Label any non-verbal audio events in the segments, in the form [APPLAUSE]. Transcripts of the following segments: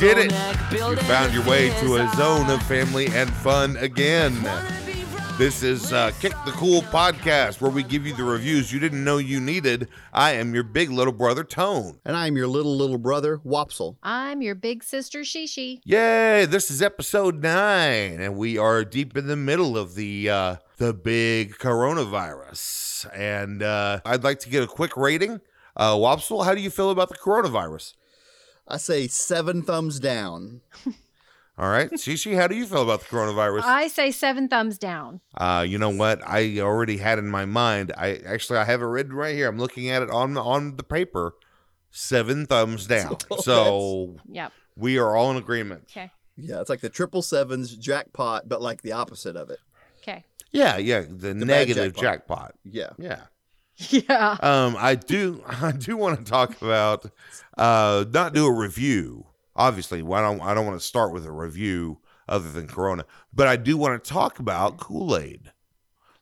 You did it. You found your way to a zone of family and fun again. This is uh, Kick the Cool podcast where we give you the reviews you didn't know you needed. I am your big little brother, Tone. And I'm your little, little brother, Wopsle. I'm your big sister Shishi. Yay! This is episode nine, and we are deep in the middle of the uh, the big coronavirus. And uh, I'd like to get a quick rating. Uh, Wopsle, how do you feel about the coronavirus? I say seven thumbs down. All right, Shishi, how do you feel about the coronavirus? I say seven thumbs down. Uh, you know what? I already had in my mind. I actually I have it written right here. I'm looking at it on on the paper. Seven thumbs down. So Yep. we are all in agreement. Okay. Yeah, it's like the triple sevens jackpot, but like the opposite of it. Okay. Yeah, yeah. The, negative jackpot. Yeah. Yeah. [LAUGHS] Yeah. Um, I do [LAUGHS] I do want to talk about uh not do a review. Obviously, well, I don't I don't want to start with a review other than Corona, but I do want to talk about Kool-Aid.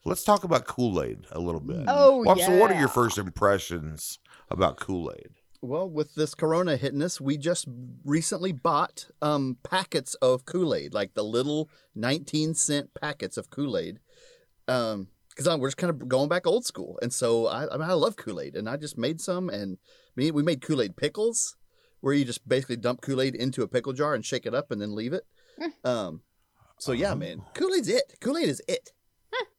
Let's talk about Kool-Aid a little bit. Oh, Wopsle, what are your first impressions about Kool-Aid? Well, with this corona hitting us, we just recently bought um, packets of Kool Aid, like the little 19 cent packets of Kool Aid. Um, because we're just kind of going back old school, and so I, I mean, I love Kool Aid, and I just made some, and we we made Kool Aid pickles, where you just basically dump Kool Aid into a pickle jar and shake it up, and then leave it. um, so yeah, man, Kool Aid's it. Kool Aid is it.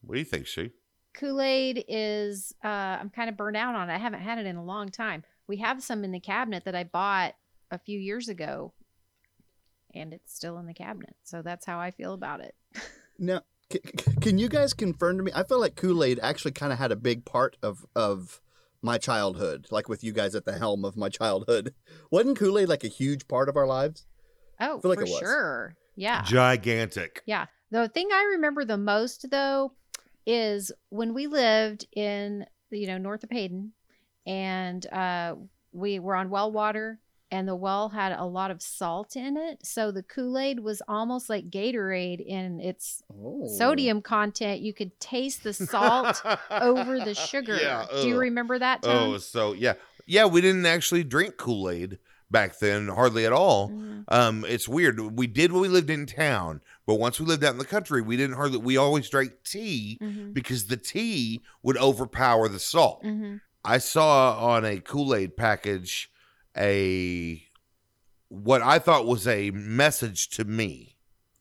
What do you think, she? Kool Aid is, uh, I'm kind of burnt out on it. I haven't had it in a long time. We have some in the cabinet that I bought a few years ago, and it's still in the cabinet. So that's how I feel about it. [LAUGHS] Now, c- c- can you guys confirm to me? I feel like Kool Aid actually kind of had a big part of of my childhood, like with you guys at the helm of my childhood. [LAUGHS] Wasn't Kool Aid like a huge part of our lives? Oh, feel like for it was. sure. Yeah. Gigantic. Yeah. The thing I remember the most though is when we lived in you know north of Hayden and uh we were on well water and the well had a lot of salt in it. So the Kool-Aid was almost like Gatorade in its Oh. sodium content. You could taste the salt over the [LAUGHS] sugar. Yeah. Do you remember that? Oh, so yeah, yeah. We didn't actually drink Kool Aid back then, hardly at all. Mm. Um, it's weird. We did when we lived in town, but once we lived out in the country, we didn't hardly. We always drank tea Mhm. because the tea would overpower the salt. Mhm. I saw on a Kool Aid package a what I thought was a message to me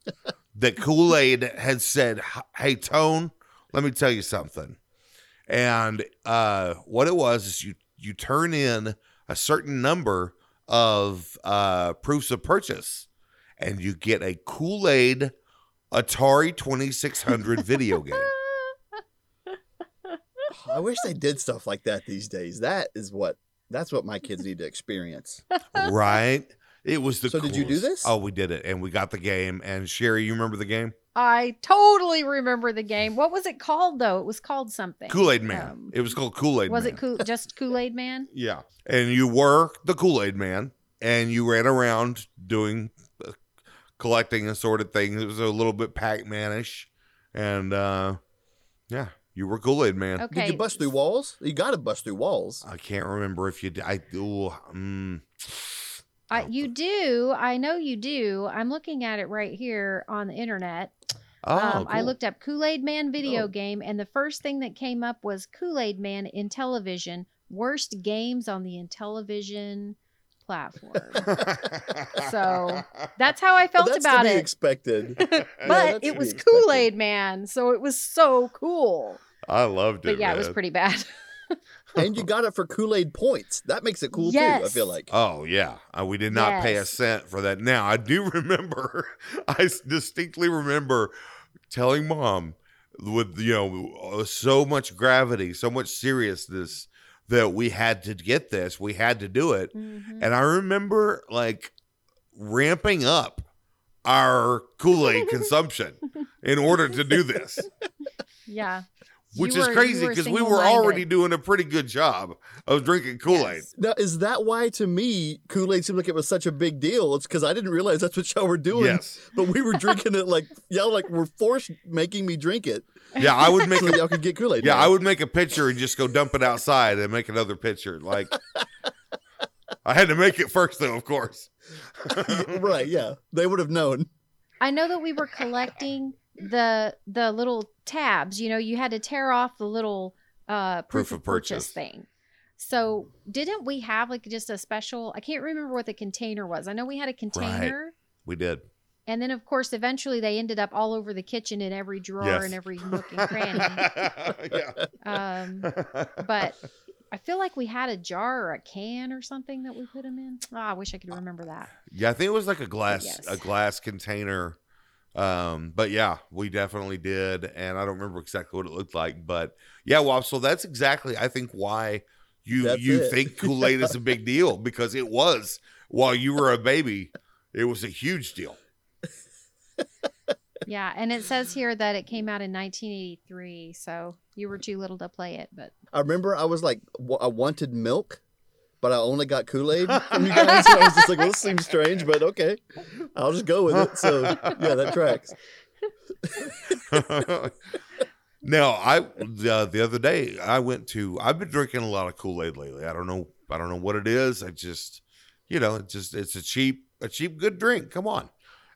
[LAUGHS] that Kool Aid had said, "Hey Tone, let me tell you something." And uh, what it was is you you turn in a certain number of uh, proofs of purchase, and you get a Kool Aid Atari Twenty Six Hundred video game. [LAUGHS] I wish they did stuff like that these days. That is what that's what my kids need to experience. right? It was the. So did you do this? Oh, we did it, and we got the game. And Sherry, you remember the game? I totally remember the game. What was it called though? It was called something. Kool Aid Man. Um, it was called Kool Aid. Was Man. it cool? Just Kool Aid Man? Yeah, and you were the Kool Aid Man, and you ran around doing uh, collecting assorted things. It was a little bit Pac Manish, and uh, yeah, you were Kool Aid Man. Okay. Did you bust through walls? You got to bust through walls. I can't remember if you did. I ooh, mm, I, you do. I know you do. I'm looking at it right here on the internet. oh, um, I looked up Kool Aid Man video Oh. game, and the first thing that came up was Kool Aid Man Intellivision. Worst games on the Intellivision platform. [LAUGHS] So, That's how I Well, felt that's about to be it. expected. [LAUGHS] but that's it was. Kool Aid Man, so it was so cool. I loved it. But yeah, it was pretty bad. [LAUGHS] and you got it for Kool Aid points. That makes it cool too. I feel like. Oh yeah, uh, we did not pay a cent for that. Now I do [LAUGHS] remember, [LAUGHS] I distinctly remember telling mom with you know uh, so much gravity, so much seriousness that we had to get this, we had to do it, Mhm. and I remember like ramping up our Kool Aid consumption in order to do this. Yeah. Which You is were- crazy because we were already doing a pretty good job of drinking Kool Aid. Yes. Now, is that why to me Kool Aid seemed like it was such a big deal? It's because I didn't realize that's what y'all were doing. Yes. But we were drinking it like y'all like were forced making me drink it Yeah, I would make so a y'all could get Kool Aid. Yeah, I would make a picture and just go dump it outside and make another picture. Like I had to make it first though, of course. [LAUGHS] right, yeah. They would have known. I know that we were collecting the the little tabs. You know, you had to tear off the little uh, proof, of purchase. thing. So didn't we have like just a special? I can't remember what the container was. I know we had a container. We did. And then, of course, eventually they ended up all over the kitchen in every drawer Yes. and every [LAUGHS] nook and cranny. yeah. Um, but I feel like we had a jar or a can or something that we put them in. Oh, I wish I could remember that. Yeah, I think it was like a glass Yes. a glass container. Um, but yeah, we definitely did, and I don't remember exactly what it looked like, but yeah, well, so that's exactly I think why you That's you it. think [LAUGHS] Kool Aid is a big deal because it was while you were a baby, it was a huge deal. [LAUGHS] Yeah, and it says here that it came out in 1983, so you were too little to play it. But I remember I was like, w- I wanted milk, but I only got Kool Aid [LAUGHS] from you guys. So I was just like, well, this seems strange, but okay. I'll just go with it. So, yeah, that tracks. [LAUGHS] now, I uh, the other day I went to. I've been drinking a lot of Kool Aid lately. I don't know. I don't know what it is. I just, you know, it just it's a cheap a cheap good drink. Come on,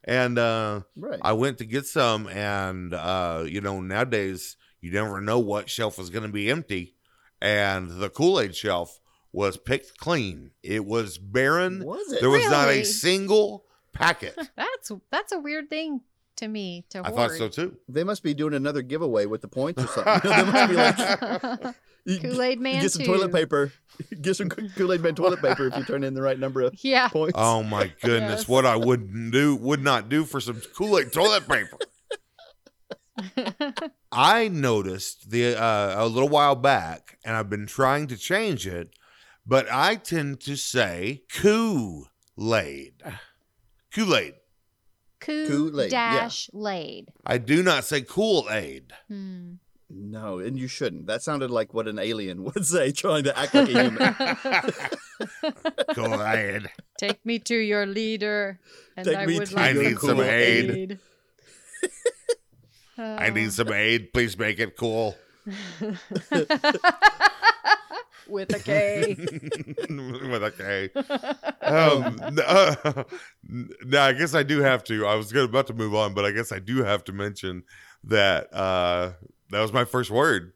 and uh, Right. I went to get some, and uh, you know, nowadays you never know what shelf is going to be empty, and the Kool Aid shelf was picked clean. It was barren. was it? There was not a single packet. [LAUGHS] that's that's a weird thing to me to I hoard. thought so too. They must be doing another giveaway with the points or something. [LAUGHS] [LAUGHS] they must be like, Kool Aid Man get some too. toilet paper. Get some Kool Aid Man toilet paper if you turn in the right number of Yeah. points. Oh my goodness, Yes. what I wouldn't do would not do for some Kool Aid toilet paper. I noticed the uh, a little while back, and I've been trying to change it, but I tend to say Kool Aid. Kool Aid. Kool Kool-Aid, yeah. laid. I do not say Kool Aid. Hmm. No, and you shouldn't. That sounded like what an alien [LAUGHS] would say, trying to act like a human. [LAUGHS] Kool Aid. Take me to your leader, and Take I me would to like I need some aid. aid. I need some aid. Please make it cool. [LAUGHS] with a K. [LAUGHS] With a K. Um, uh, [LAUGHS] now, I guess I do have to. I was about to move on, but I guess I do have to mention that uh, that was my first word.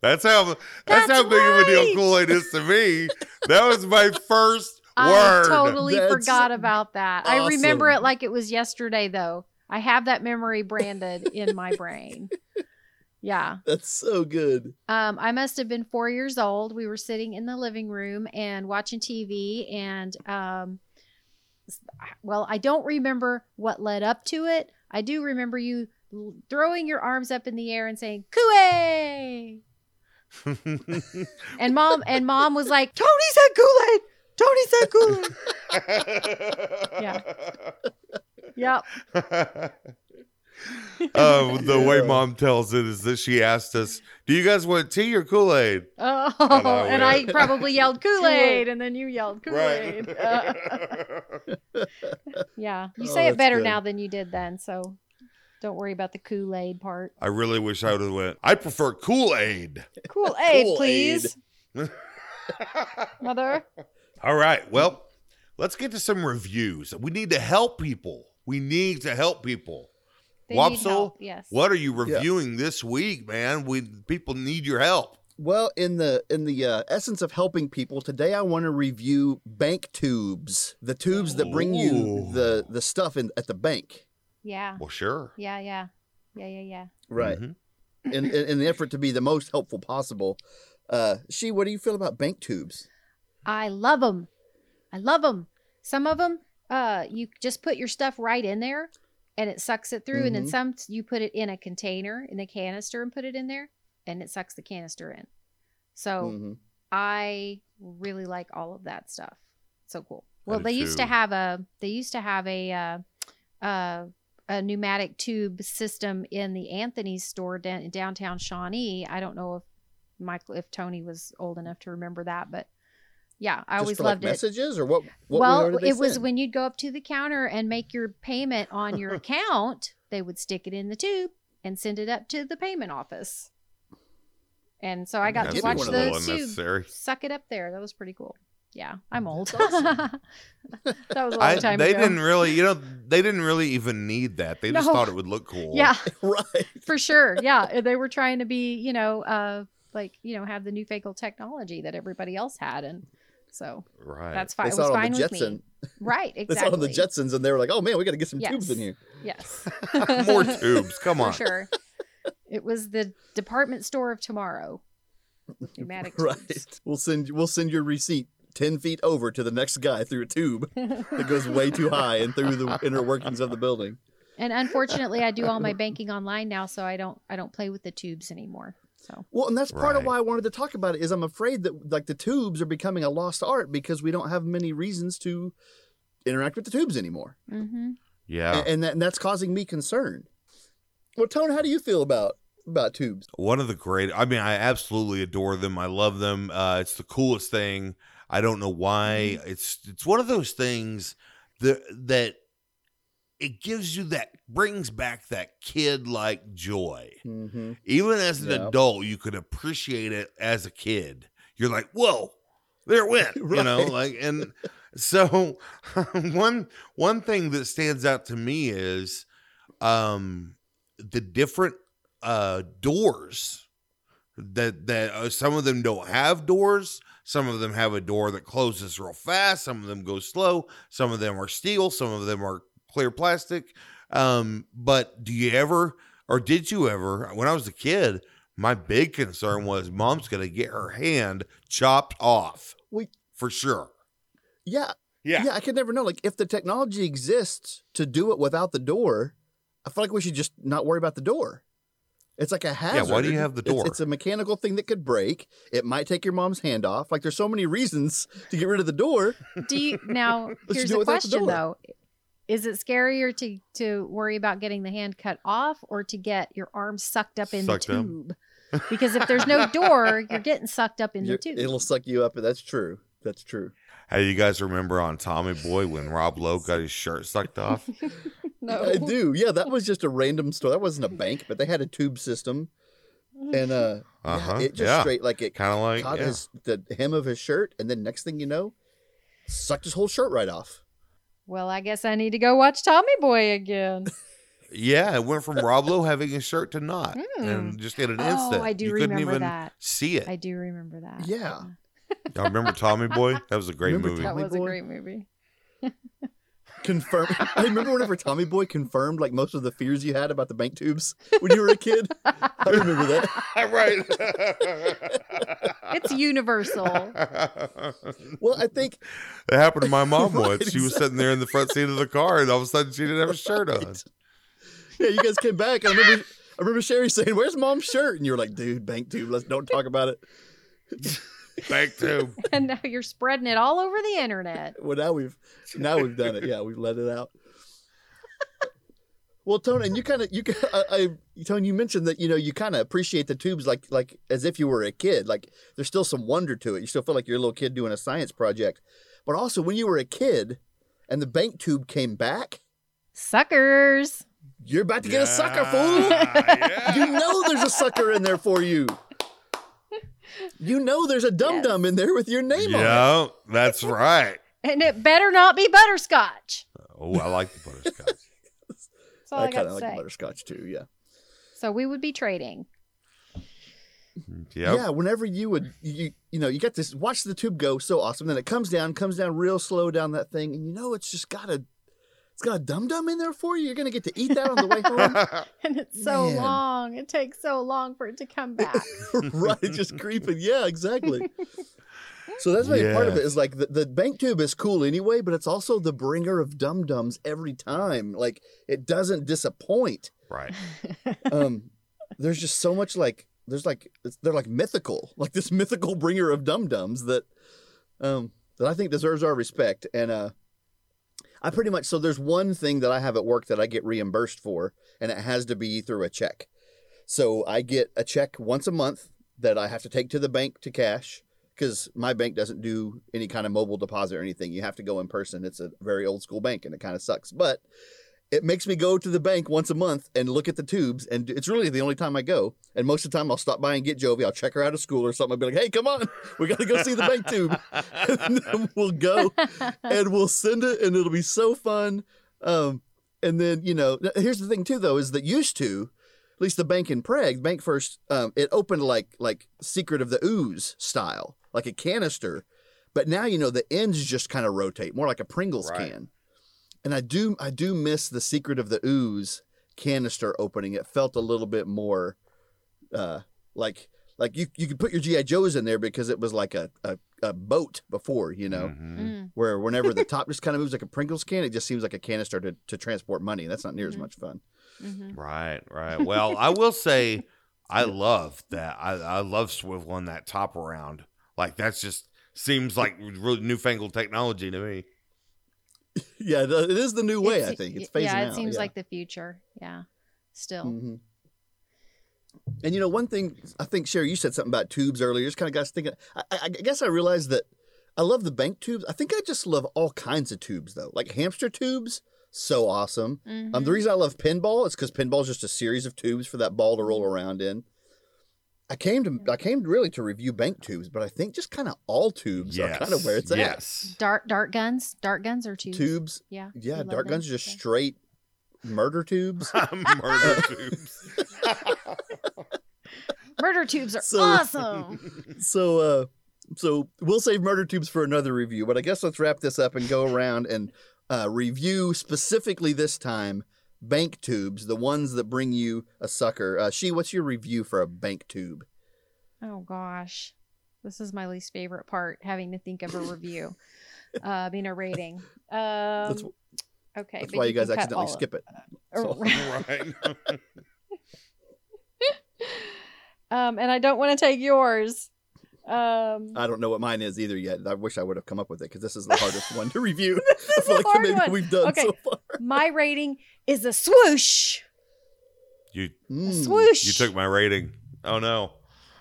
That's how that's, That's how big of a deal right. Kool Aid is to me. That was my first word. [LAUGHS] I word. totally That's forgot about that. I remember it like it was yesterday, though. I have that memory branded in my brain. Yeah. That's so good. Um, I must have been four years old. We were sitting in the living room and watching TV, and um, well, I don't remember what led up to it. I do remember you throwing your arms up in the air and saying "Kool-Aid," and mom and mom was like, "Tony said Kool-Aid. Tony said Kool-Aid." [LAUGHS] Yeah. Yep. [LAUGHS] uh, the way mom tells it is that she asked us, "Do you guys want tea or Kool Aid?" Oh, And I [LAUGHS] and I probably yelled [LAUGHS] Kool-Aid, and then you yelled [LAUGHS] Kool-Aid. Uh, yeah, you Oh, say it better good. now than you did then, so don't worry about the Kool-Aid part. I really wish I would have went. I prefer Kool-Aid, Kool-Aid. please, mother. All right. Well, let's get to some reviews. We need to help people. We need to help people. They need yes. What are you reviewing this week, man? We people need your help. Well, in the in the uh, essence of helping people, today I want to review bank tubes, the tubes that bring you the the stuff in at the bank. Yeah, Well, sure. yeah, yeah, yeah, yeah, yeah. Right. Mhm. in, in in the effort to be the most helpful possible. Uh, she, what do you feel about bank tubes? I love them. I love them. Some of them, uh, you just put your stuff right in there, and it sucks it through. And then Mhm. some you put it in a container in a canister and put it in there, and it sucks the canister in. So Mhm. I really like all of that stuff. So cool. Well, do they used to have a they used to have a uh, uh, a pneumatic tube system in the Anthony's store down, downtown Shawnee. I don't know if Michael if Tony was old enough to remember that, but yeah, I Just always for, like, loved it. Messages or what? what well, they it was send? when you'd go up to the counter and make your payment on your [LAUGHS] account, they would stick it in the tube and send it up to the payment office. And so I got That's to watch the those tube suck it up there. That was pretty cool. Yeah, I'm old. [LAUGHS] Awesome. that was a long I, time they ago. didn't really, you know, they didn't really even need that. They just thought it would look cool. Yeah, [LAUGHS] right. for sure. Yeah, they were trying to be, you know, uh, like you know, have the new newfangled technology that everybody else had, and so right. that's They fine. It was it on fine the with Jetson. me. Right, [LAUGHS] They saw it on the Jetsons, and they were like, "Oh man, we got to get some tubes in here." Yes. [LAUGHS] more tubes. Come for on. sure. It was the department store of tomorrow. Pneumatic [LAUGHS] Right. tubes. We'll send we'll send your receipt ten feet over to the next guy through a tube that goes way too high and through the inner workings of the building. And unfortunately, I do all my banking online now, so I don't I don't play with the tubes anymore. So Well, and that's part of why I wanted to talk about it. Is I'm afraid that like the tubes are becoming a lost art because we don't have many reasons to interact with the tubes anymore, hmm Yeah. and, and, that, and that's causing me concern. Well, Tone, how do you feel about about tubes? One of the great. I mean, I absolutely adore them. I love them. Uh, it's the coolest thing. I don't know why. Mm-hmm. It's it's one of those things that that it gives you that brings back that kid like joy. Mm-hmm. Even as an Yeah. adult, you could appreciate it as a kid. You're like, whoa, there it went. [LAUGHS] You know, like and so [LAUGHS] one one thing that stands out to me is um the different uh doors that that uh, some of them don't have doors some of them have a door that closes real fast some of them go slow some of them are steel some of them are clear plastic um but do you ever or did you ever when i was a kid my big concern was mom's gonna get her hand chopped off We- for sure Yeah, yeah yeah. I could never know. Like, if the technology exists to do it without the door, I feel like we should just not worry about the door. It's like a hazard. why do you have the door? It's, a mechanical thing that could break. It might take your mom's hand off. Like, there's so many reasons to get rid of the door. do you now? [LAUGHS] Here's do a the question door. though: Is it scarier to to worry about getting the hand cut off or to get your arm sucked up in Sucked the up. tube? Because if there's no door, [LAUGHS] you're getting sucked up in the You're- tube. It'll suck you up. That's true. That's true. Hey, you guys remember on Tommy Boy when Rob Lowe got his shirt sucked off? [LAUGHS] [LAUGHS] no. I do. Yeah, that was just a random store. That wasn't a bank, but they had a tube system, and uh, Uh huh. it just yeah. straight like it Kind of like caught yeah. his the hem of his shirt, and then next thing you know, sucked his whole shirt right off. Well, I guess I need to go watch Tommy Boy again. [LAUGHS] Yeah, it went from Rob Lowe having his shirt to not, Hmm. and just in an Oh, instant. I do you couldn't remember even that. see it. I do remember that. Yeah. [LAUGHS] Y'all remember Tommy Boy? That was a great Remember movie. That Tommy was a great movie. [LAUGHS] Confirmed. [LAUGHS] I remember whenever Tommy Boy confirmed like most of the fears you had about the bank tubes when you were a kid. I remember that. [LAUGHS] right. It's universal. Well, I think It happened to my mom [LAUGHS] Right, once. She was sitting there in the front seat of the car, and all of a sudden she didn't have a shirt on. Yeah, you guys came back. And I remember, I remember Sherry saying, "Where's mom's shirt?" And you were like, "Dude, bank tube. Let's don't talk about it." Back to [LAUGHS] and now you're spreading it all over the internet. Well, now we've now we've done it. Yeah, we've let it out. Well, Tony, and you kind of you, ki- I, I, Tony, you mentioned that you know you kind of appreciate the tubes like like as if you were a kid. Like there's still some wonder to it. You still feel like you're a little kid doing a science project. But also, when you were a kid and the bank tube came back, Suckers. you're about to get a sucker, fool. Yeah. You know there's a sucker in there for you. You know there's a dum dum in there with your name on it. Yeah, that's [LAUGHS] right. And it better not be butterscotch. Oh, I like the butterscotch. [LAUGHS] That's all I, I kind of like say. butterscotch too. Yeah. So we would be trading. Yep. Yeah, whenever you would you you know, you get this watch the tube go so awesome. Then it comes down, comes down real slow down that thing, and you know it's just got a it's got a dum dum in there for you. You're gonna get to eat that on the way home. [LAUGHS] And it's so Man. long. It takes so long for it to come [LAUGHS] back. right, just creeping. Yeah, exactly. [LAUGHS] So that's maybe part of it is like the, the bank tube is cool anyway, but it's also the bringer of dum dums every time. Like it doesn't disappoint. right. Um, there's just so much like there's like it's, they're like mythical, like this mythical bringer of dum dums that um that I think deserves our respect. And uh, I pretty much so there's one thing that I have at work that I get reimbursed for, and it has to be through a check. So I get a check once a month that I have to take to the bank to cash because my bank doesn't do any kind of mobile deposit or anything. You have to go in person. It's a very old school bank, and it kind of sucks, but. It makes me go to the bank once a month and look at the tubes, and it's really the only time I go. And most of the time, I'll stop by and get Jovi. I'll check her out of school or something. I'll be like, "Hey, come on, [LAUGHS] we got to go see the bank tube." [LAUGHS] and then we'll go [LAUGHS] and we'll send it, and it'll be so fun. Um, and then you know, here's the thing too, though, is that used to, at least the bank in Prague, Bank First, um, it opened like like Secret of the Ooze style, like a canister. But now you know the ends just kind of rotate, more like a Pringles Right. can. And I do I do miss the Secret of the Ooze canister opening. It felt a little bit more uh like like you you could put your GI Joes in there because it was like a a, a boat before, you know, Mhm. Mm. where whenever the [LAUGHS] top just kind of moves like a Pringles can, it just seems like a canister to, to transport money. That's not near as Mhm. much fun. Mhm. Right, right. Well, I will say [LAUGHS] I love that. I, I love swiveling that top around. Like that's just seems like really newfangled technology to me. [LAUGHS] yeah, the- it is the new way. I think it's phasing yeah, it out. seems yeah. like the future. Yeah, still. Mhm. And you know, one thing I think, Sherry, you said something about tubes earlier. Just kind of got us thinking. I, I guess I realized that I love the bank tubes. I think I just love all kinds of tubes, though. Like hamster tubes, so awesome. Um, Mhm. the reason I love pinball is because pinball is just a series of tubes for that ball to roll around in. I came to I came really to review bank tubes, but I think just kind of all tubes Yes, are kind of where it's at. yes. Dart dart guns. Dart guns are tubes. Tubes, Yeah. yeah, we dart guns are just Yeah. straight murder tubes. [LAUGHS] Murder tubes. [LAUGHS] Murder tubes are So- awesome. [LAUGHS] so uh so we'll save murder tubes for another review but i guess let's wrap this up and go around and uh, review specifically this time bank tubes the ones that bring you a sucker uh, she what's your review for a bank tube Oh gosh, this is my least favorite part. Having to think of a review, [LAUGHS] uh, being a rating. Um, that's, okay, that's why you guys accidentally all of- skip it So- [LAUGHS] right. [LAUGHS] um, and I don't want to take yours. Um, i don't know what mine is either yet i wish i would have come up with it because this is the hardest one to [LAUGHS] review this is feel a like hard maybe one. we've done Okay. so far [LAUGHS] My rating is a swoosh. You A Mm. swoosh. you took my rating. Oh no.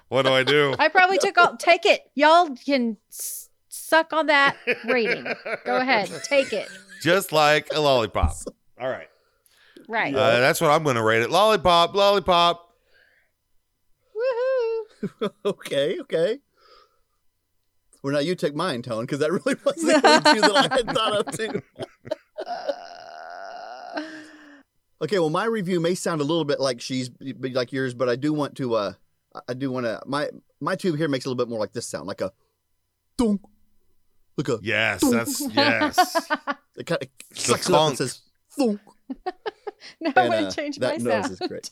What do I do? [LAUGHS] I probably took all. Take it. Y'all can s- suck on that rating. Go ahead, take it. Just like a lollipop. All right. Right. Uh, that's what I'm going to rate it. Lollipop, lollipop. Woohoo. okay okay well now you took mine tone because that [LAUGHS] really was the only two that i had [LAUGHS] thought of too Okay, well, my review may sound a little bit like she's like yours, but I do want to. uh I do want to. My my tube here makes a little bit more like this sound, like a dunk, like a. Yes, that's yes. [LAUGHS] It kind of sucks it up and says thunk. now I'm And, going uh, to change that my noise sound. is great.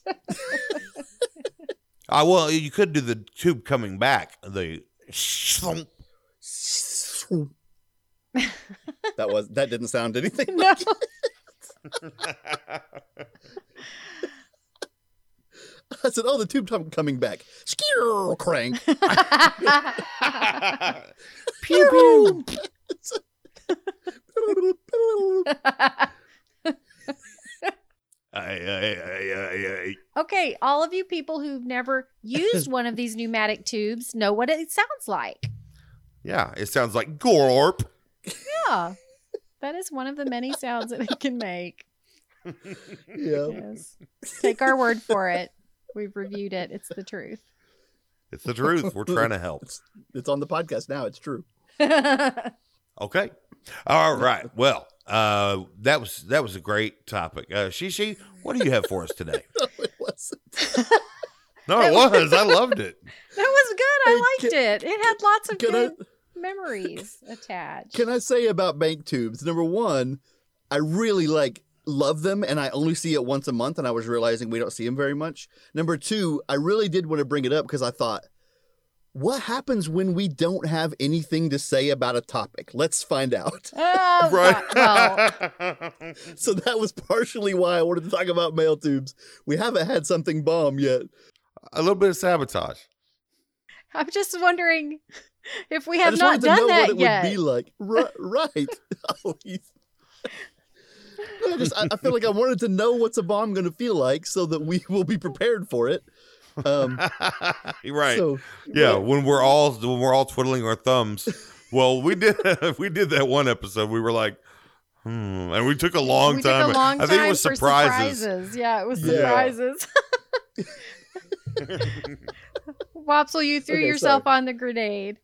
Uh, well, you could do the tube coming back. The [LAUGHS] that was that didn't sound anything. no. [LAUGHS] I said, "Oh, the tube top coming back." Skeer crank. [LAUGHS] pew pew. Ay, ay, ay, ay, ay. okay, all of you people who've never used one of these pneumatic tubes know what it sounds like. Yeah, it sounds like gorp. Yeah. That is one of the many sounds that it can make. Yeah. Yes. Take our word for it. We've reviewed it. It's the truth. It's the truth. We're trying to help. It's, it's on the podcast now. It's true. [LAUGHS] Okay. All right. Well, uh, that was that was a great topic. Uh, Shishi, what do you have for us today? [LAUGHS] No, it wasn't. No, it [LAUGHS] was. I loved it. That was good. I Hey, liked it. It had lots of Can I- good memories [LAUGHS] attached. Can I say about bank tubes? Number one, I really like love them, and I only see it once a month, and I was realizing we don't see them very much. Number two, I really did want to bring it up because I thought, what happens when we don't have anything to say about a topic? Let's find out. [LAUGHS] Oh, [LAUGHS] Right. Well, So that was partially why I wanted to talk about mail tubes. We haven't had something bomb yet. a little bit of sabotage. I'm just wondering if we have not wanted to done know that what it yet. would be like. Right. right. [LAUGHS] Oh, he's- [LAUGHS] I, just, I, I feel like I wanted to know what's a bomb going to feel like so that we will be prepared for it. Um, [LAUGHS] right. So, yeah, right. when we're all when we're all twiddling our thumbs. Well, we did we did that one episode. We were like, Hmm, and we took a long we time. Took a long I think time it was for surprises. Yeah, it was Yeah. Surprises. Wopsle, you threw Okay, yourself on the grenade.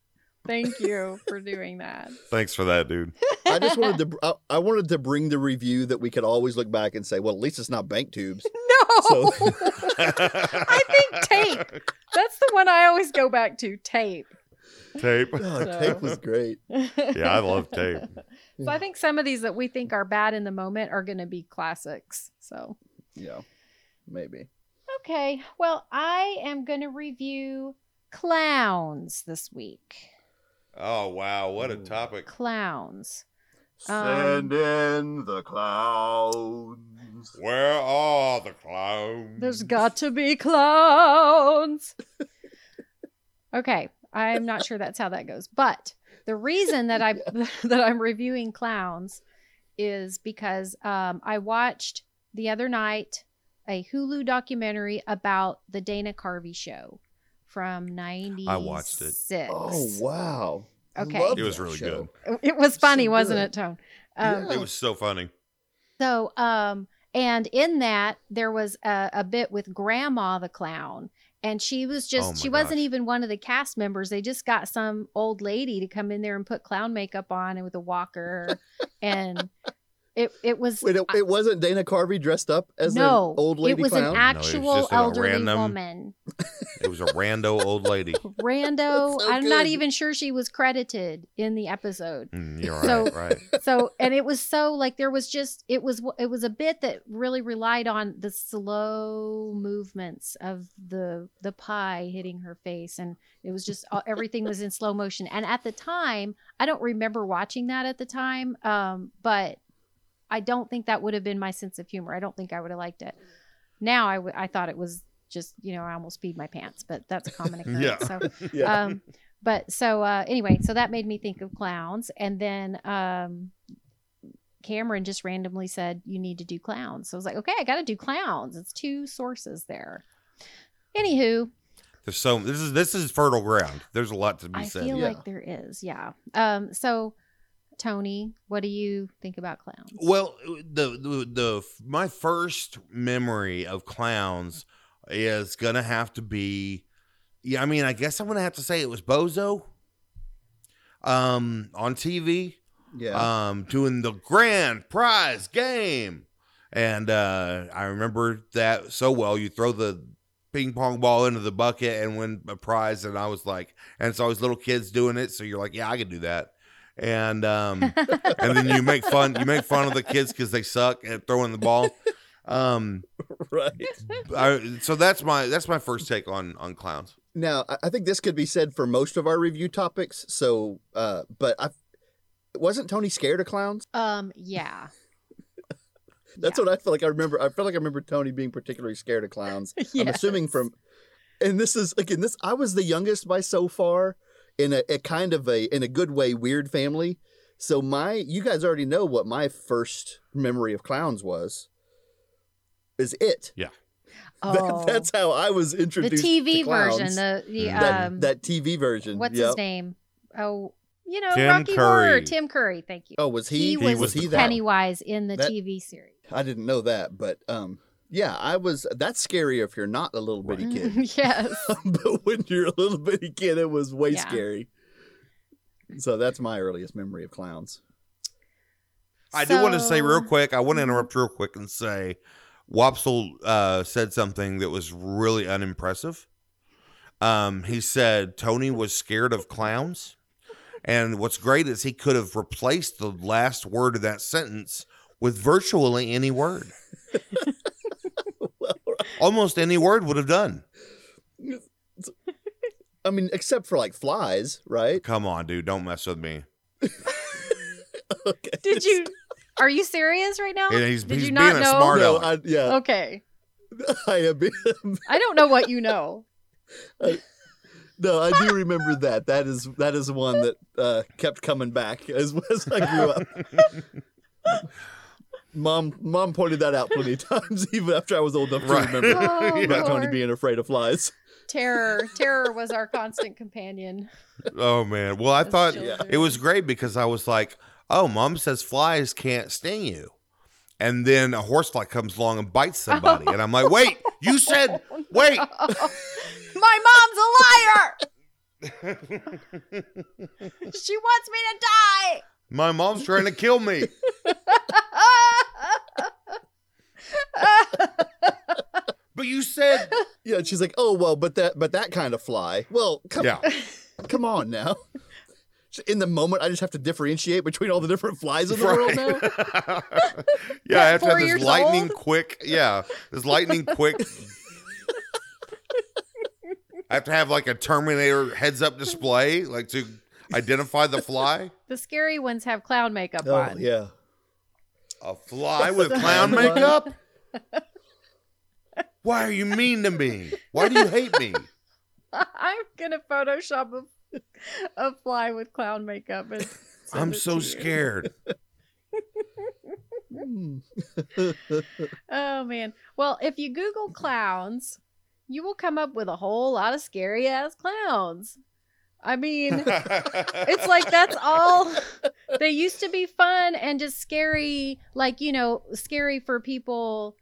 Thank you for doing that. [LAUGHS] Thanks for that, dude. I just wanted to. I, I wanted to bring the review that we could always look back and say, well, at least it's not bank tubes. [LAUGHS] No, So- [LAUGHS] I think tape. That's the one I always go back to. Tape. Tape. Oh, So- tape was great. Yeah, I love tape. So I think some of these that we think are bad in the moment are going to be classics. So Yeah, maybe. Okay, well I am going to review clowns this week. Oh wow, what a Ooh. topic! Clowns. Send in the clowns. Where are the clowns? There's got to be clowns. okay, I'm not sure that's how that goes, but the reason that I [LAUGHS] [LAUGHS] that I'm reviewing clowns is because um, I watched the other night a Hulu documentary about the Dana Carvey show from '96. I watched it. Oh wow! Okay. love It was really show. [LAUGHS] It was funny, So wasn't it, Tone? Um, Yeah. It was so funny. So, um, and in that there was a, a bit with Grandma the clown, and she was just Oh my she wasn't even one of the cast members. They just got some old lady to come in there and put clown makeup on and with a walker, [LAUGHS] and it it was Wait, it, it wasn't Dana Carvey dressed up as no an old lady it was clown. an actual just a elderly random- woman, It was a rando old lady. [LAUGHS] rando. so I'm not even sure she was credited in the episode. Mm, you're right, So- right. [LAUGHS] so and it was so like there was just it was it was a bit that really relied on the slow movements of the the pie hitting her face and it was just everything was in slow motion and at the time i don't remember watching that at the time um but i don't think that would have been my sense of humor i don't think i would have liked it now i, w- I thought it was just you know i almost peed my pants but that's a common [LAUGHS] occurrence Yeah. so [LAUGHS] yeah. um but so uh anyway so that made me think of clowns and then um cameron just randomly said you need to do clowns so i was like okay i gotta do clowns it's two sources there anywho There's so this is this is fertile ground. There's a lot to be i said. I feel Yeah. like there is yeah um so tony what do you think about clowns Well, the, the the my first memory of clowns is gonna have to be, yeah. I mean, I guess I'm gonna have to say it was Bozo, um, on TV, yeah. um, doing the grand prize game, and uh, I remember that so well. You throw the ping pong ball into the bucket and win a prize, and I was like, and it's always little kids doing it, so you're like, yeah, I could do that, and um and then you make fun you make fun of the kids because they suck at throwing the ball um [LAUGHS] right. I, so that's my that's my first take on on clowns Now, I- I think this could be said for most of our review topics. So, uh, but I wasn't Tony scared of clowns. um yeah [LAUGHS] That's what I feel like. I remember. I feel like I remember Tony being particularly scared of clowns. [LAUGHS] I'm assuming from, and this is again this. I was the youngest by so far in a, a kind of a in a good way weird family. So my you guys already know what my first memory of clowns was. Is it? Yeah. Oh That, that's how I was introduced. To the tv to version the, the that, um that TV version. what's Yep. his name oh you know Tim rocky horror Curry. tim curry thank you Oh, was he? he, He was, was the that? Pennywise in the That- TV series. I didn't know that, but um, yeah, I was. That's scary if you're not a little bitty kid. [LAUGHS] yes. [LAUGHS] but when you're a little bitty kid, it was way Yeah. scary. So that's my earliest memory of clowns. i do want to say real quick i want to interrupt real quick and say wopsle uh said something that was really unimpressive um he said tony was scared of clowns and what's great is he could have replaced the last word of that sentence with virtually any word [LAUGHS] almost any word would have done I mean, except for like flies, right? Come on, dude. Don't mess with me. [LAUGHS] okay. Did you? Are you serious right now? Yeah, he's Did he's you being not a know? smart No. I, yeah, Okay. [LAUGHS] I am. I don't know what you know. [LAUGHS] no, I do remember that. That is that is one that uh, kept coming back as, as I grew up. Mom, mom pointed that out plenty of [LAUGHS] times, even after I was old enough to Right. remember [LAUGHS] Oh, about Tony being afraid of flies. Terror. Terror was our constant companion. oh man. Well, I as thought children. it was great because I was like, "Oh, mom says flies can't sting you." And then a horsefly comes along and bites somebody, and I'm like, "Wait, you [LAUGHS] oh, said wait." My mom's a liar. she wants me to die. My mom's trying to kill me. But you said [LAUGHS] Yeah, and she's like, "Oh well, but that but that kind of fly." Well, come Yeah. [LAUGHS] come on now. In the moment, I just have to differentiate between all the different flies in the world now. [LAUGHS] yeah, I have to have this lightning old? quick. Yeah, this lightning quick. I have to have like a Terminator heads up display, like to identify the fly. the scary ones have clown makeup Oh on. yeah. A fly with clown makeup? Why are you mean to me? Why do you hate me? [LAUGHS] I'm gonna Photoshop a, a fly with clown makeup. And I'm so scared. Hmm. [LAUGHS] Oh man. Well, if you Google clowns, you will come up with a whole lot of scary ass clowns. I mean, [LAUGHS] it's like that's all they used to be fun and just scary like you know scary for people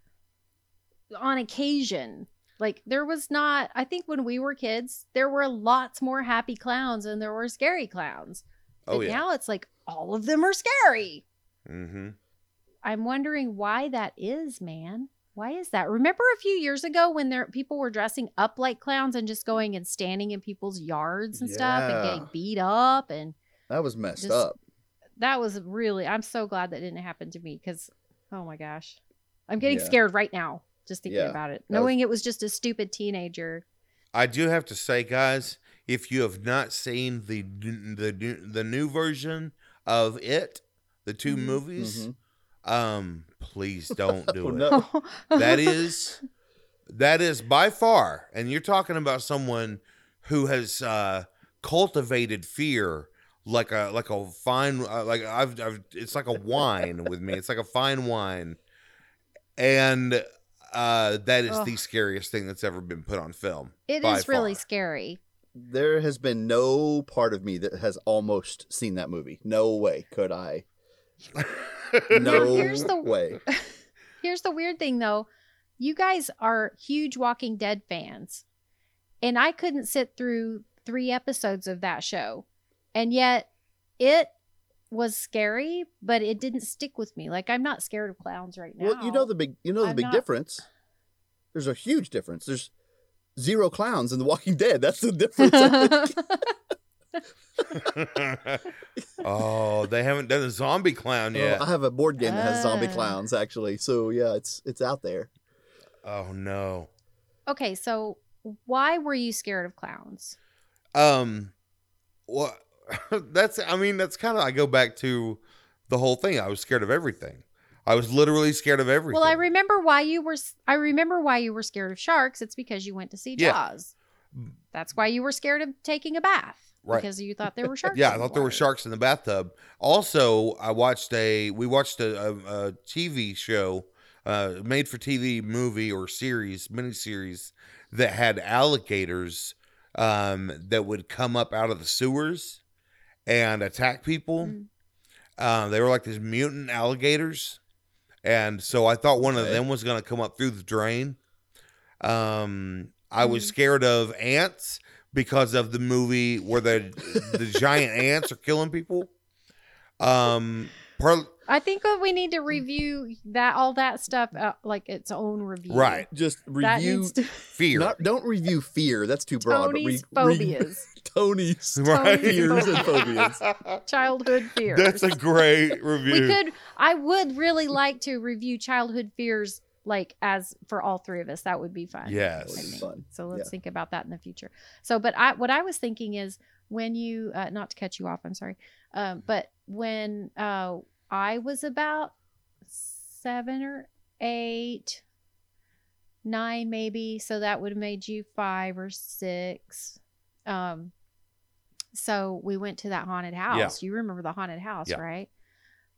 on occasion like there was not i think when we were kids there were lots more happy clowns than there were scary clowns oh but yeah. now it's like all of them are scary Mm-hmm. i'm wondering why that is man why is that remember a few years ago when there people were dressing up like clowns and just going and standing in people's yards and stuff and getting beat up and That was messed Just- up. that was really i'm so glad that didn't happen to me because oh my gosh i'm getting Yeah. scared right now just thinking Yeah. about it That was- knowing it was just a stupid teenager I do have to say, guys, if you have not seen the the new- the new version of it, the 2 Mhm. movies, Mhm. Um, please don't do [LAUGHS] Oh, it. no. That is that is by far, and you're talking about someone who has uh, cultivated fear like a like a fine uh, like I've, I've it's like a wine with me. It's like a fine wine, and uh, that is Ugh. the scariest thing that's ever been put on film. It is by really far. scary There has been no part of me that has almost seen that movie. No way could I. [LAUGHS] No Here's the- way. [LAUGHS] here's the weird thing though you guys are huge walking dead fans and i couldn't sit through three episodes of that show and yet it was scary but it didn't stick with me like i'm not scared of clowns right now Well, you know the big you know the I'm big not- difference. There's a huge difference. There's zero clowns in The Walking Dead. That's the difference. [LAUGHS] I [LAUGHS] think. oh, they haven't done a zombie clown yet. Oh, I have a board game that has zombie Ah. clowns actually. So yeah, it's it's out there. oh no. okay so why were you scared of clowns Um, well, [LAUGHS] that's. I mean, that's kind of. I go back to the whole thing. I was scared of everything. I was literally scared of everything. well i remember why you were I remember why you were scared of sharks it's because you went to see Yeah. jaws that's why you were scared of taking a bath Right. because you thought there were sharks [LAUGHS] Yeah, I the thought there were sharks in the bathtub. Also, I watched a. We watched a, a, a TV show, uh, made for TV movie or series, miniseries that had alligators um, that would come up out of the sewers and attack people. Mm. Um, they were like these mutant alligators, and so I thought one of them was going to come up through the drain. Um, I was Mm. scared of ants because of the movie where the the giant ants are killing people. Um, par- I think that we need to review that all that stuff uh, like its own review. right, Just That review. to fear. Not, don't review fear. That's too broad. Tony's but re- re- phobias, [LAUGHS] Tony's [LAUGHS] right. fears and phobias. childhood fears. That's a great review. we could. I would really like to review childhood fears, like as for all three of us. That would be fun. Yes. I think. Fun. So let's Yeah. think about that in the future. So, but I what I was thinking is when you uh, not to cut you off, I'm sorry, um, but when uh, I was about seven or eight, nine maybe, so that would have made you five or six. Um, so we went to that haunted house. You remember the haunted house, Yeah. right?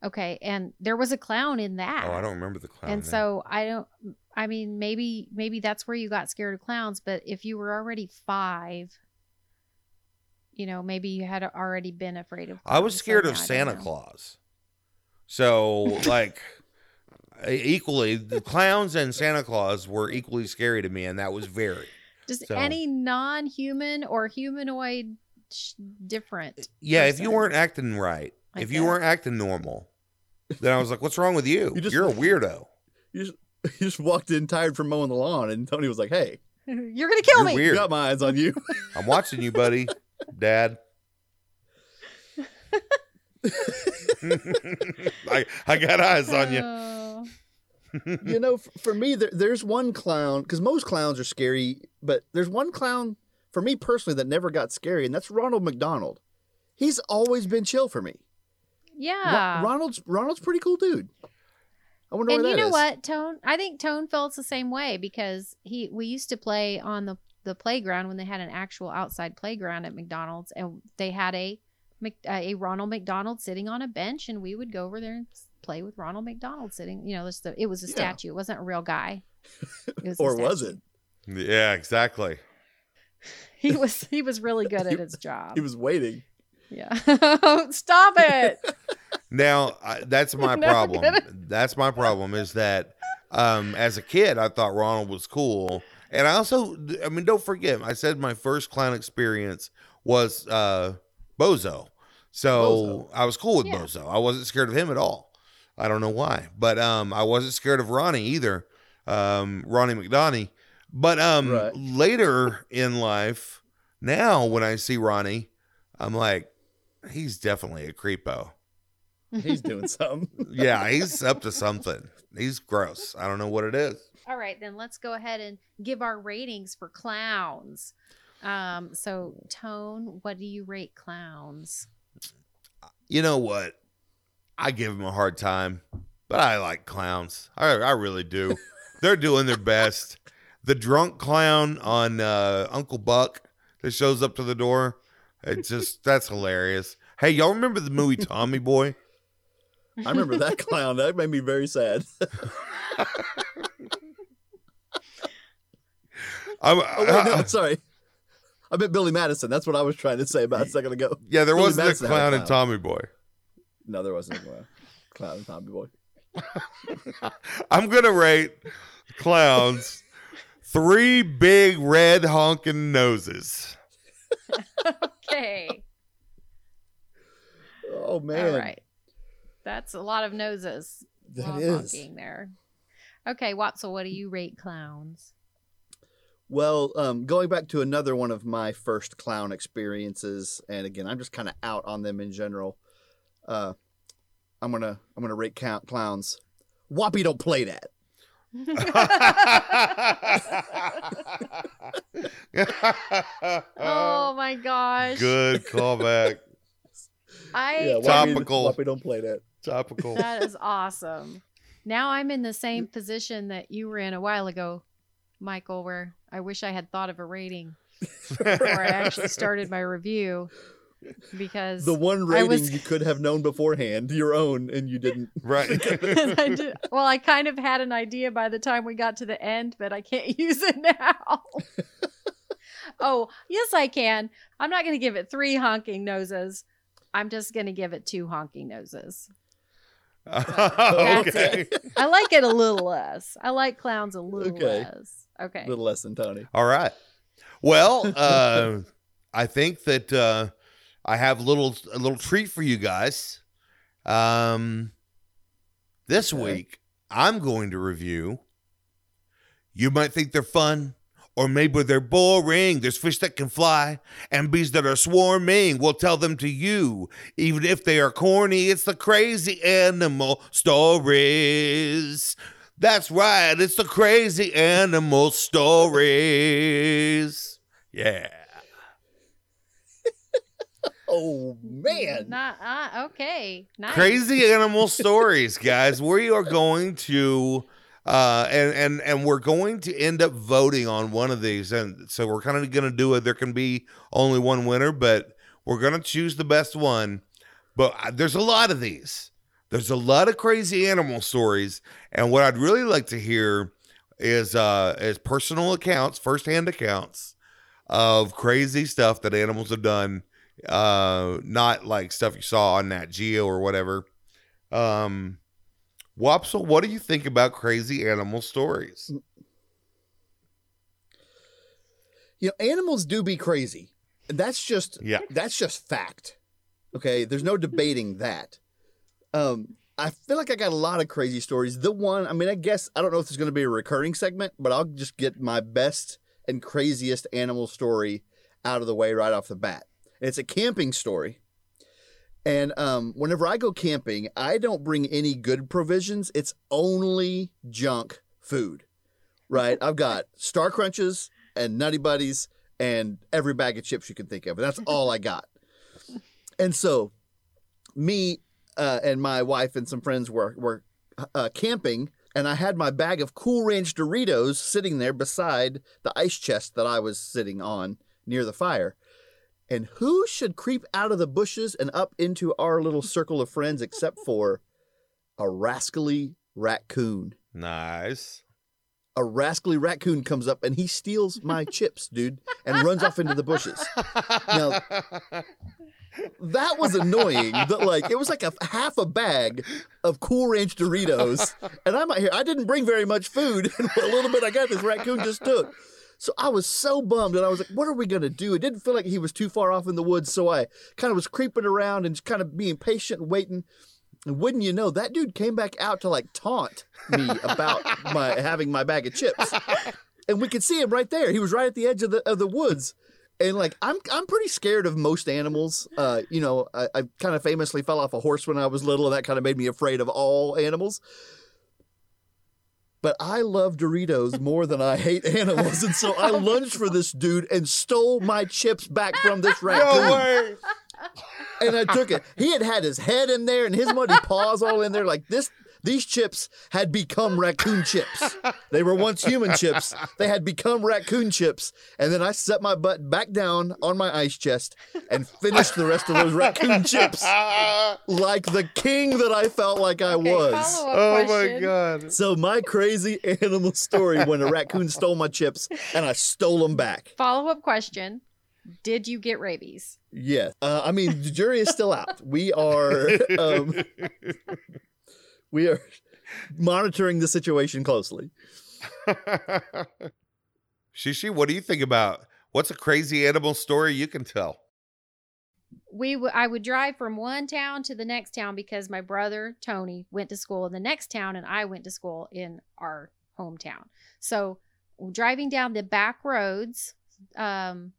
Okay, and there was a clown in that oh, I don't remember the clown. and so i don't i mean maybe maybe that's where you got scared of clowns but if you were already five you know maybe you had already been afraid of I was clowns, so scared of yeah, I don't Santa. Claus. So like equally, the clowns and Santa Claus were equally scary to me, and that was very. Just So- any non-human or humanoid sh- different. Yeah, if you weren't acting right, Like if you that. weren't acting normal, then I was like, "What's wrong with you? You just- You're a weirdo. You just, [LAUGHS] you just walked in tired from mowing the lawn, and Tony was like, "Hey, [LAUGHS] You're gonna kill You're me. weird. got my eyes on you." [LAUGHS] I'm watching you, buddy, Dad." I I got eyes on you. Oh. you know, f- for me, there, there's one clown because most clowns are scary, but there's one clown for me personally that never got scary, and that's Ronald McDonald. He's always been chill for me. Ro- Yeah. Ronald's Ronald's pretty cool dude. I wonder and where you know is. what, Tone? I think Tone felt the same way because he we used to play on the the playground when they had an actual outside playground at McDonald's, and they had a uh, a Ronald McDonald sitting on a bench, and we would go over there and play with Ronald McDonald sitting. You know, just the, it was a Yeah. statue. It wasn't a real guy. It was [LAUGHS] Or was it? Yeah, exactly. [LAUGHS] He was he was really good at his [LAUGHS] job. He was waiting. yeah. Stop it. Now I, that's [LAUGHS] my Never problem. gonna- That's my problem is that um, as a kid I thought Ronald was cool, and I also I mean don't forget I said my first clown experience was uh, Bozo, so I was cool with Yeah. Bozo. I wasn't scared of him at all. I don't know why, but um, I wasn't scared of Ronnie either, um, Ronnie McDonnie. But um, Right. later in life, now when I see Ronnie, I'm like, he's definitely a creepo He's doing something. [LAUGHS] yeah, he's up to something. He's gross. I don't know what it is. All right, then let's go ahead and give our ratings for clowns. Um, so Tone, what do you rate clowns? You know what? I give him a hard time, but I like clowns. I, I really do. [LAUGHS] They're doing their best. The drunk clown on uh, Uncle Buck that shows up to the door. It's just that's hilarious. Hey, y'all remember the movie [LAUGHS] Tommy Boy? I remember that [LAUGHS] clown. That made me very sad. [LAUGHS] I'm, Oh wait, no, [LAUGHS] sorry. I meant Billy Madison. That's what I was trying to say about a second ago. yeah, there Billy wasn't a Madison had a clown in clown. Tommy Boy. No, there wasn't a clown. Clown and Tommy Boy. I'm gonna rate clowns three big red honking noses. Okay. Oh man, All right. That's a lot of noses. A lot that of is. honking there. Okay, Watson, what do you rate clowns? Well, um, going back to another one of my first clown experiences, and again, I'm just kind of out on them in general. Uh, I'm gonna I'm gonna rate count clowns. Whoppy don't play that. oh my [LAUGHS] gosh. Good callback. I Yeah, Whoppy, Topical. Whoppy don't play that. Topical. [LAUGHS] that is awesome. Now I'm in the same mm. position that you were in a while ago, Michael, where I wish I had thought of a rating before I actually started my review because The one rating was- you could have known beforehand, your own, and you didn't. [LAUGHS] right. [LAUGHS] I did, well, I kind of had an idea by the time we got to the end, but I can't use it now. oh, yes, I can. I'm not going to give it three honking noses. I'm just going to give it two honking noses. [LAUGHS] okay. I like it a little less. I like clowns a little Okay. less. Okay. A little less than Tony. All right. Well, uh, [LAUGHS] I think that uh, I have a little a little treat for you guys. Um, this Okay. week I'm going to review. You might think they're fun, or maybe they're boring. There's fish that can fly and bees that are swarming. We'll tell them to you, even if they are corny. It's the crazy animal stories. That's right. It's the crazy animal stories. Yeah. [LAUGHS] Oh man. Not uh, okay. Nice. Crazy animal stories, guys. We are going to uh and and and we're going to end up voting on one of these and so we're kind of going to do it. There can be only one winner but we're going to choose the best one. But there's a lot of these. There's a lot of crazy animal stories and what I'd really like to hear is uh is personal accounts firsthand accounts of crazy stuff that animals have done uh not like stuff you saw on Nat Geo or whatever. Um, Wopsle, what do you think about crazy animal stories? You know, animals do be crazy. That's just Yeah. that's just fact. Okay, there's no debating that. Um, I feel like I got a lot of crazy stories. The one, I mean, I guess I don't know if it's going to be a recurring segment, but I'll just get my best and craziest animal story out of the way right off the bat. And it's a camping story. And um, whenever I go camping, I don't bring any good provisions. It's only junk food, right? I've got Star Crunches and Nutty Buddies and every bag of chips you can think of. And that's all I got. And so, me uh, and my wife and some friends were were uh, camping, and I had my bag of Cool Ranch Doritos sitting there beside the ice chest that I was sitting on near the fire. And who should creep out of the bushes and up into our little [LAUGHS] circle of friends except for a rascally raccoon? Nice. A rascally raccoon comes up and he steals my [LAUGHS] chips, dude, and runs off into the bushes. Now, [LAUGHS] that was annoying. That like it was like a half a bag of Cool Ranch Doritos, and I'm out here. I didn't bring very much food, and a little bit I got this raccoon just took. So I was so bummed, and I was like, "What are we gonna do?" It didn't feel like he was too far off in the woods, so I kind of was creeping around and just kind of being patient waiting. And wouldn't you know, that dude came back out to like taunt me about my having my bag of chips, and we could see him right there. He was right at the edge of the of the woods. And like I'm, I'm pretty scared of most animals. Uh, you know, I, I kind of famously fell off a horse when I was little, and that kind of made me afraid of all animals. But I love Doritos more than I hate animals, and so I [LAUGHS] oh lunged for this dude and stole my chips back from this raccoon No way. and I took it. He had had his head in there and his muddy paws all in there. Like this, these chips had become raccoon chips. They were once human chips. They had become raccoon chips. And then I set my butt back down on my ice chest and finished the rest of those raccoon chips like the king that I felt like I Okay, was. follow-up oh my god. So my crazy animal story when a raccoon stole my chips and I stole them back. Follow up question: Did you get rabies? Yes. Uh, I mean, the jury is still out. We are [LAUGHS] um, we are [LAUGHS] monitoring the situation closely. [LAUGHS] Shishi, what do you think about what's a crazy animal story you can tell? we w- I would drive from one town to the next town because my brother Tony went to school in the next town and I went to school in our hometown. So driving down the back roads, um,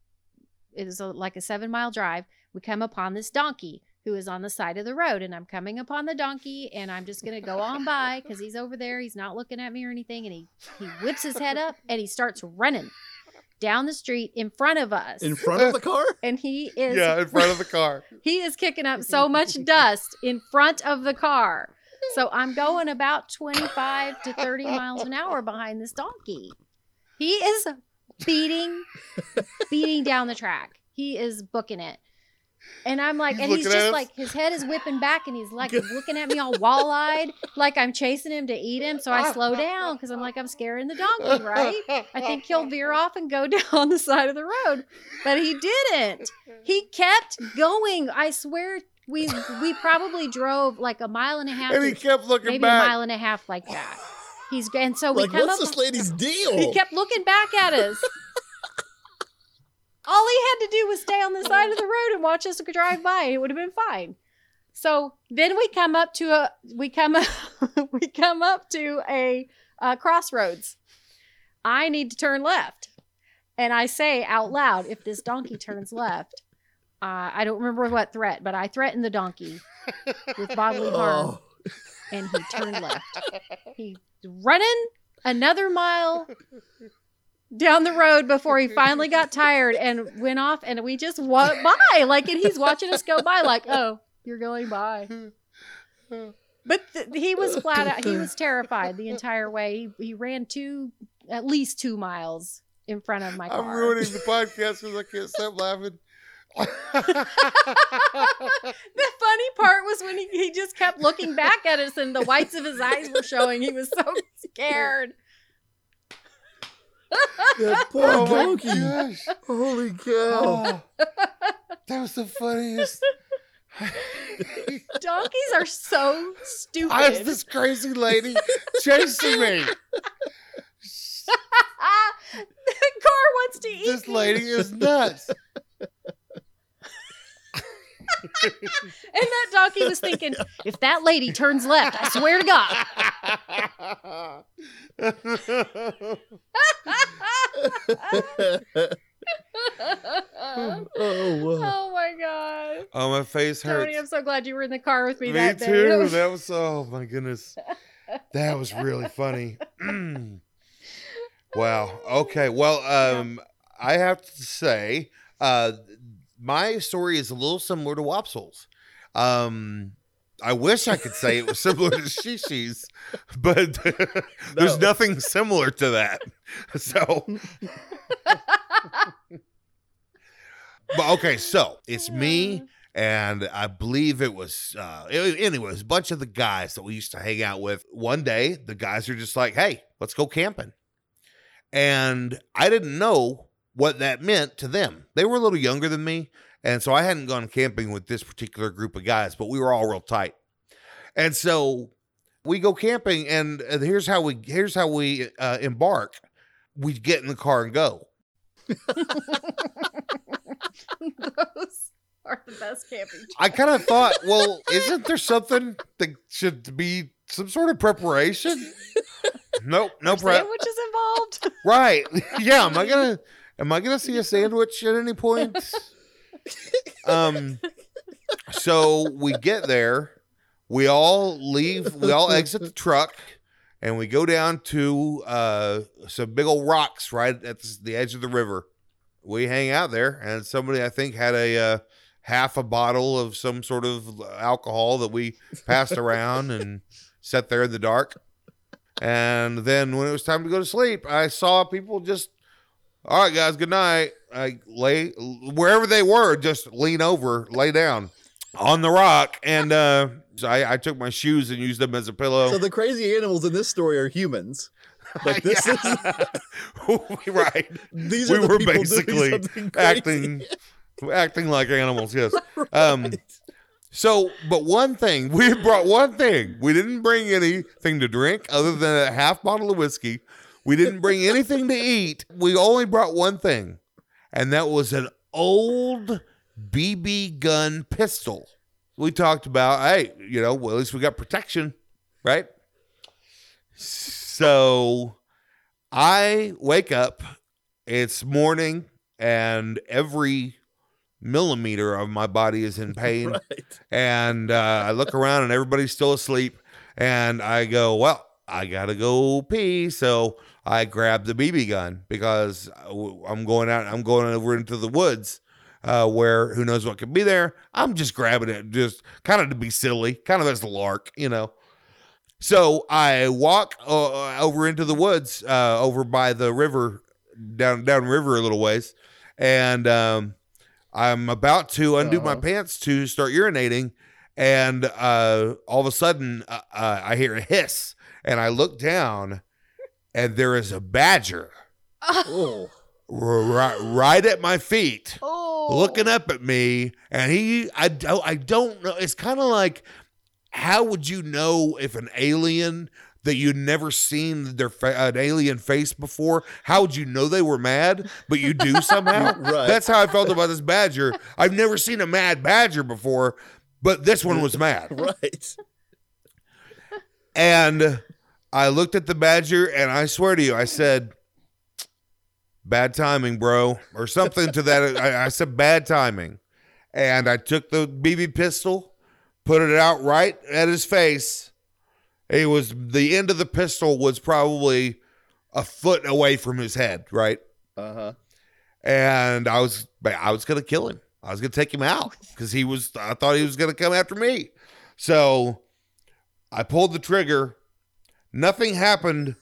it is a, like a seven mile drive. We come upon this donkey who is on the side of the road, and I'm coming upon the donkey, and I'm just gonna go on by because he's over there. He's not looking at me or anything, and he he whips his head up and he starts running down the street in front of us. In front of the car? [LAUGHS] and he is yeah, in front of the car. [LAUGHS] he is kicking up so much dust in front of the car. So I'm going about 25 to 30 miles an hour behind this donkey. He is beating, beating down the track. He is booking it. And I'm like, He's and he's just like, his head is whipping back and he's like [LAUGHS] looking at me all wall eyed, like I'm chasing him to eat him. So I slow down because I'm like, I'm scaring the donkey, right? I think he'll [LAUGHS] veer off and go [LAUGHS] down the side of the road. But he didn't. He kept going. I swear we we probably drove like a mile and a half and he kept looking maybe back. a mile and a half like that. He's and so we Like, come what's up this lady's deal? he kept looking back at us. All he had to do was stay on the side of the road and watch us drive by. It would have been fine. So then we come up to a we come up [LAUGHS] we come up to a, uh crossroads. I need to turn left, and I say out loud, "If this donkey turns left, uh, I don't remember what threat, but I threatened the donkey with bodily harm." Oh, and he turned left. He running another mile down the road before he finally got [LAUGHS] tired and went off and we just walked by like and he's watching us go by like [LAUGHS] oh you're going by. [LAUGHS] But th- he was flat out he was terrified the entire way. He, he ran two at least two miles in front of my car. I'm ruining the podcast because I can't stop laughing. the funny part was when he, he just kept looking back at us and the whites of his eyes were showing. He was so scared that [LAUGHS] poor oh my donkey. gosh. Holy cow. Oh, that was the funniest. Donkeys are so stupid. I was this crazy lady chasing me. [LAUGHS] the car wants to eat This me. lady is nuts. [LAUGHS] And that donkey was thinking, if that lady turns left, I swear to God. oh, [LAUGHS] oh my god. oh, my face hurts. Tony, I'm so glad you were in the car with me, Me that day. too. [LAUGHS] That was oh my goodness. That was really funny. Mm. wow. Okay. Well, um, I have to say, uh, my story is a little similar to Wopsel's. Um, I wish I could say it was similar to [LAUGHS] Shishi's, but [LAUGHS] there's No. nothing similar to that. [LAUGHS] So, but okay, so it's me and I believe it was uh it, anyway, it was a bunch of the guys that we used to hang out with. One day, the guys are just like, "Hey, let's go camping," and I didn't know what that meant to them. They were a little younger than me, and so I hadn't gone camping with this particular group of guys, but we were all real tight, and so we go camping, and uh, here's how we here's how we uh, embark. We get in the car and go. Those are the best camping I kind of thought, well, isn't there something that should be some sort of preparation? Nope, no prep. Sandwiches involved. Right? [LAUGHS] Yeah. Am I gonna Am I gonna see a [LAUGHS] sandwich at any point? [LAUGHS] Um. So we get there. We all leave. We all exit the truck, and we go down to uh some big old rocks right at the edge of the river. We hang out there, and somebody I think had a. Uh, half a bottle of some sort of alcohol that we passed around and sat there in the dark. And then when it was time to go to sleep, I saw people just, all right, guys, good night. I lay wherever they were, just lean over, lay down on the rock. And uh, so I, I took my shoes and used them as a pillow. So the crazy animals in this story are humans. [LAUGHS] Like this is [LAUGHS] right. [LAUGHS] these We are the were people basically acting acting like animals, yes. Um So, but one thing, we brought one thing. We didn't bring anything to drink other than a half bottle of whiskey. We didn't bring anything to eat. We only brought one thing, and that was an old BB gun pistol. We talked about, hey, you know, well, at least we got protection, right? So I wake up, it's morning, and every millimeter of my body is in pain [LAUGHS] right. and uh, I look around and everybody's still asleep. And I go, well, I gotta go pee. So I grab the BB gun because I'm going out. I'm going over into the woods uh, where who knows what could be there. I'm just grabbing it, just kind of to be silly, kind of as a lark, you know. So I walk uh, over into the woods, uh, over by the river, down down river a little ways, and um, I'm about to undo my Uh-huh. pants to start urinating, and uh, all of a sudden uh, uh, I hear a hiss, and I look down, and there is a badger Oh. right, right at my feet, Oh, looking up at me, and he I don't I don't know. It's kind of like how would you know if an alien that you'd never seen their fa- an alien face before? How would you know they were mad? But you do somehow. [LAUGHS] Right. That's how I felt about this badger. I've never seen a mad badger before, but this one was mad. [LAUGHS] Right. And I looked at the badger and I swear to you, I said, bad timing, bro, or something to that. I, I said, bad timing. And I took the BB pistol, put it out right at his face. It was the end of the pistol was probably a foot away from his head, right? Uh huh. and I was I was gonna kill him. I was gonna take him out because he was. I thought he was gonna come after me. So I pulled the trigger. Nothing happened,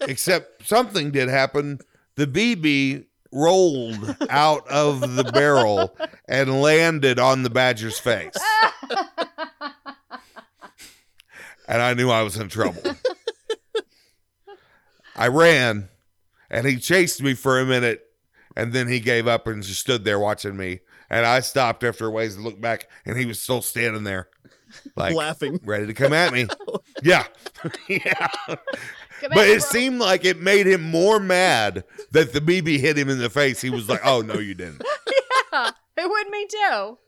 except something did happen. The BB rolled out of the barrel and landed on the badger's face, and I knew I was in trouble. I ran, and he chased me for a minute, and then he gave up and just stood there watching me. And I stopped after a ways to look back, and he was still standing there, like laughing. ready to come at me. [LAUGHS] yeah, [LAUGHS] [LAUGHS] yeah. Come But it bro. seemed like it made him more mad that the BB hit him in the face. He was like, "Oh no, you didn't." Yeah, it would me too.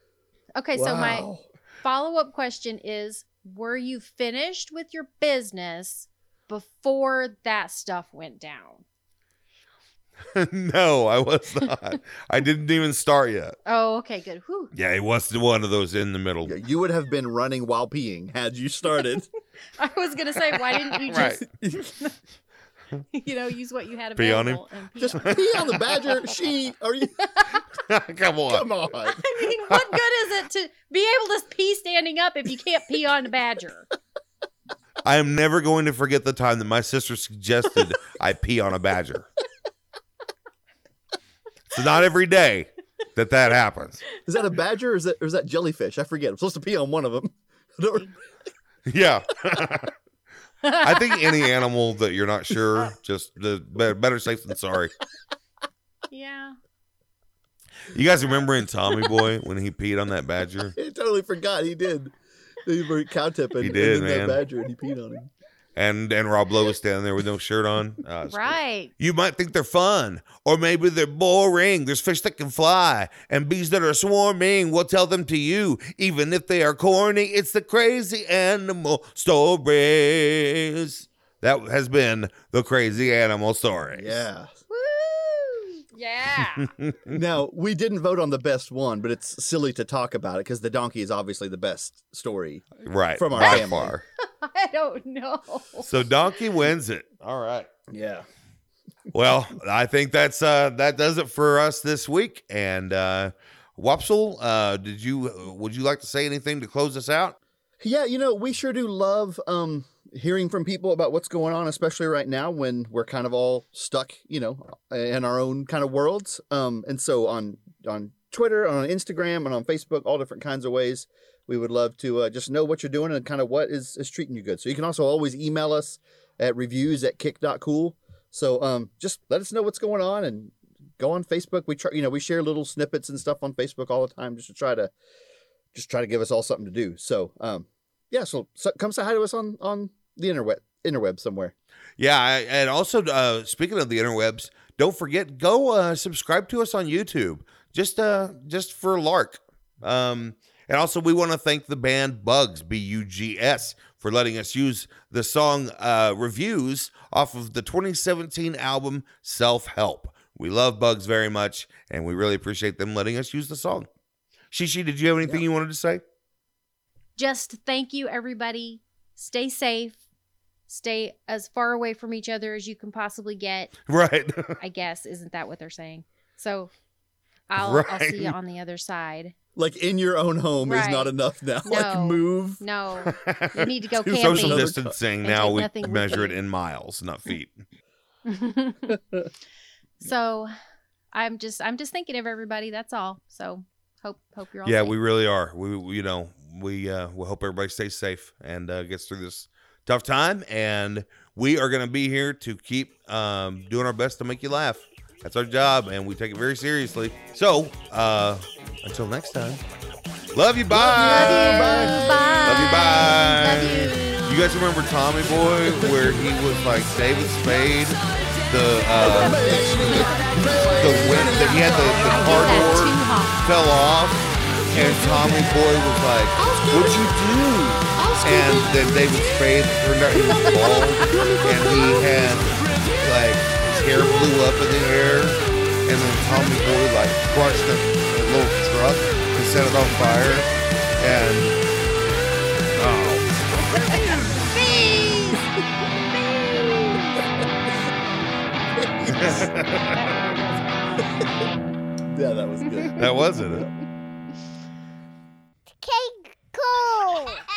Okay, so my follow up question is Were you finished with your business before that stuff went down? [LAUGHS] no, I was [LAUGHS] not. I didn't even start yet. Oh, okay, good. Whew. Yeah, it was one of those in the middle. Yeah, you would have been running while peeing had you started. [LAUGHS] I was going to say, why didn't you just, you know, use what you had Pee on him? available and pee Just on him? pee on the badger. She are you? Come on. Come on. I mean, what good is it to be able to pee standing up if you can't pee on a badger? I am never going to forget the time that my sister suggested I pee on a badger. It's not every day that that happens. Is that a badger or is that or is that jellyfish? I forget. I'm supposed to pee on one of them. [LAUGHS] [LAUGHS] Yeah. [LAUGHS] I think any animal that you're not sure, just the better, better safe than sorry. Yeah. You guys remember in Tommy Boy when he peed on that badger? I totally forgot he did. He were cow tipping. He did, and man. That badger and he peed on him. And and Rob Lowe was standing there with no shirt on. Uh, [LAUGHS] it's great. Right. You might think they're fun, or maybe they're boring. There's fish that can fly and bees that are swarming. We'll tell them to you, even if they are corny. It's the crazy animal stories. That has been the crazy animal story. Yeah. Woo! Yeah. [LAUGHS] Now we didn't vote on the best one, but it's silly to talk about it because the donkey is obviously the best story. Right. From our by family. far. [LAUGHS] I don't know. So Donkey wins it. All right. Yeah. Well, I think that's uh that does it for us this week. And uh Wopsel, uh did you would you like to say anything to close us out? Yeah, you know, we sure do love um hearing from people about what's going on, especially right now when we're kind of all stuck, you know, in our own kind of worlds. Um and so on on Twitter, on Instagram, and on Facebook, all different kinds of ways. We would love to uh, just know what you're doing and kind of what is, is treating you good. So you can also always email us at reviews at kick.cool. So um, just let us know what's going on and go on Facebook. We try, you know, we share little snippets and stuff on Facebook all the time just to try to just try to give us all something to do. So um, yeah, so, so come say hi to us on on the interweb interweb somewhere. Yeah, I- and also uh, speaking of the interwebs, don't forget go uh, subscribe to us on YouTube. Just uh, just for lark. Um, and also, we want to thank the band Bugs B U G S for letting us use the song uh, reviews off of the 2017 album Self Help. We love Bugs very much, and we really appreciate them letting us use the song. Shishi, did you have anything you wanted to say? Just thank you, everybody. Stay safe. Stay as far away from each other as you can possibly get. Right. I guess isn't that what they're saying? So, I'll I'll see you on the other side. Like in your own home is not enough now. Like No. move. No, [LAUGHS] you need to go Social Social distancing. Now we measure it in miles, not feet. [LAUGHS] so, I'm just I'm just thinking of everybody. That's all. So, hope hope you're all Yeah, safe. we really are. We, we you know we uh, we hope everybody stays safe and uh, gets through this tough time. And we are going to be here to keep um, doing our best to make you laugh. That's our job, and we take it very seriously. So uh, until next time, love you. Bye. Love you. Bye. Love you. Bye. Love you. You guys remember Tommy Boy, where he was like David Spade, the uh, the wind that he had the, the I car did that door too, Hawk. fell off, and Tommy Boy was like, "What'd you do?" And then David Spade turned out he was bald, and he had like his hair blew up in the air, and then Tommy Boy like crushed a, a little truck and set it on fire, and [LAUGHS] oh. Yeah, that was good. That wasn't it. No!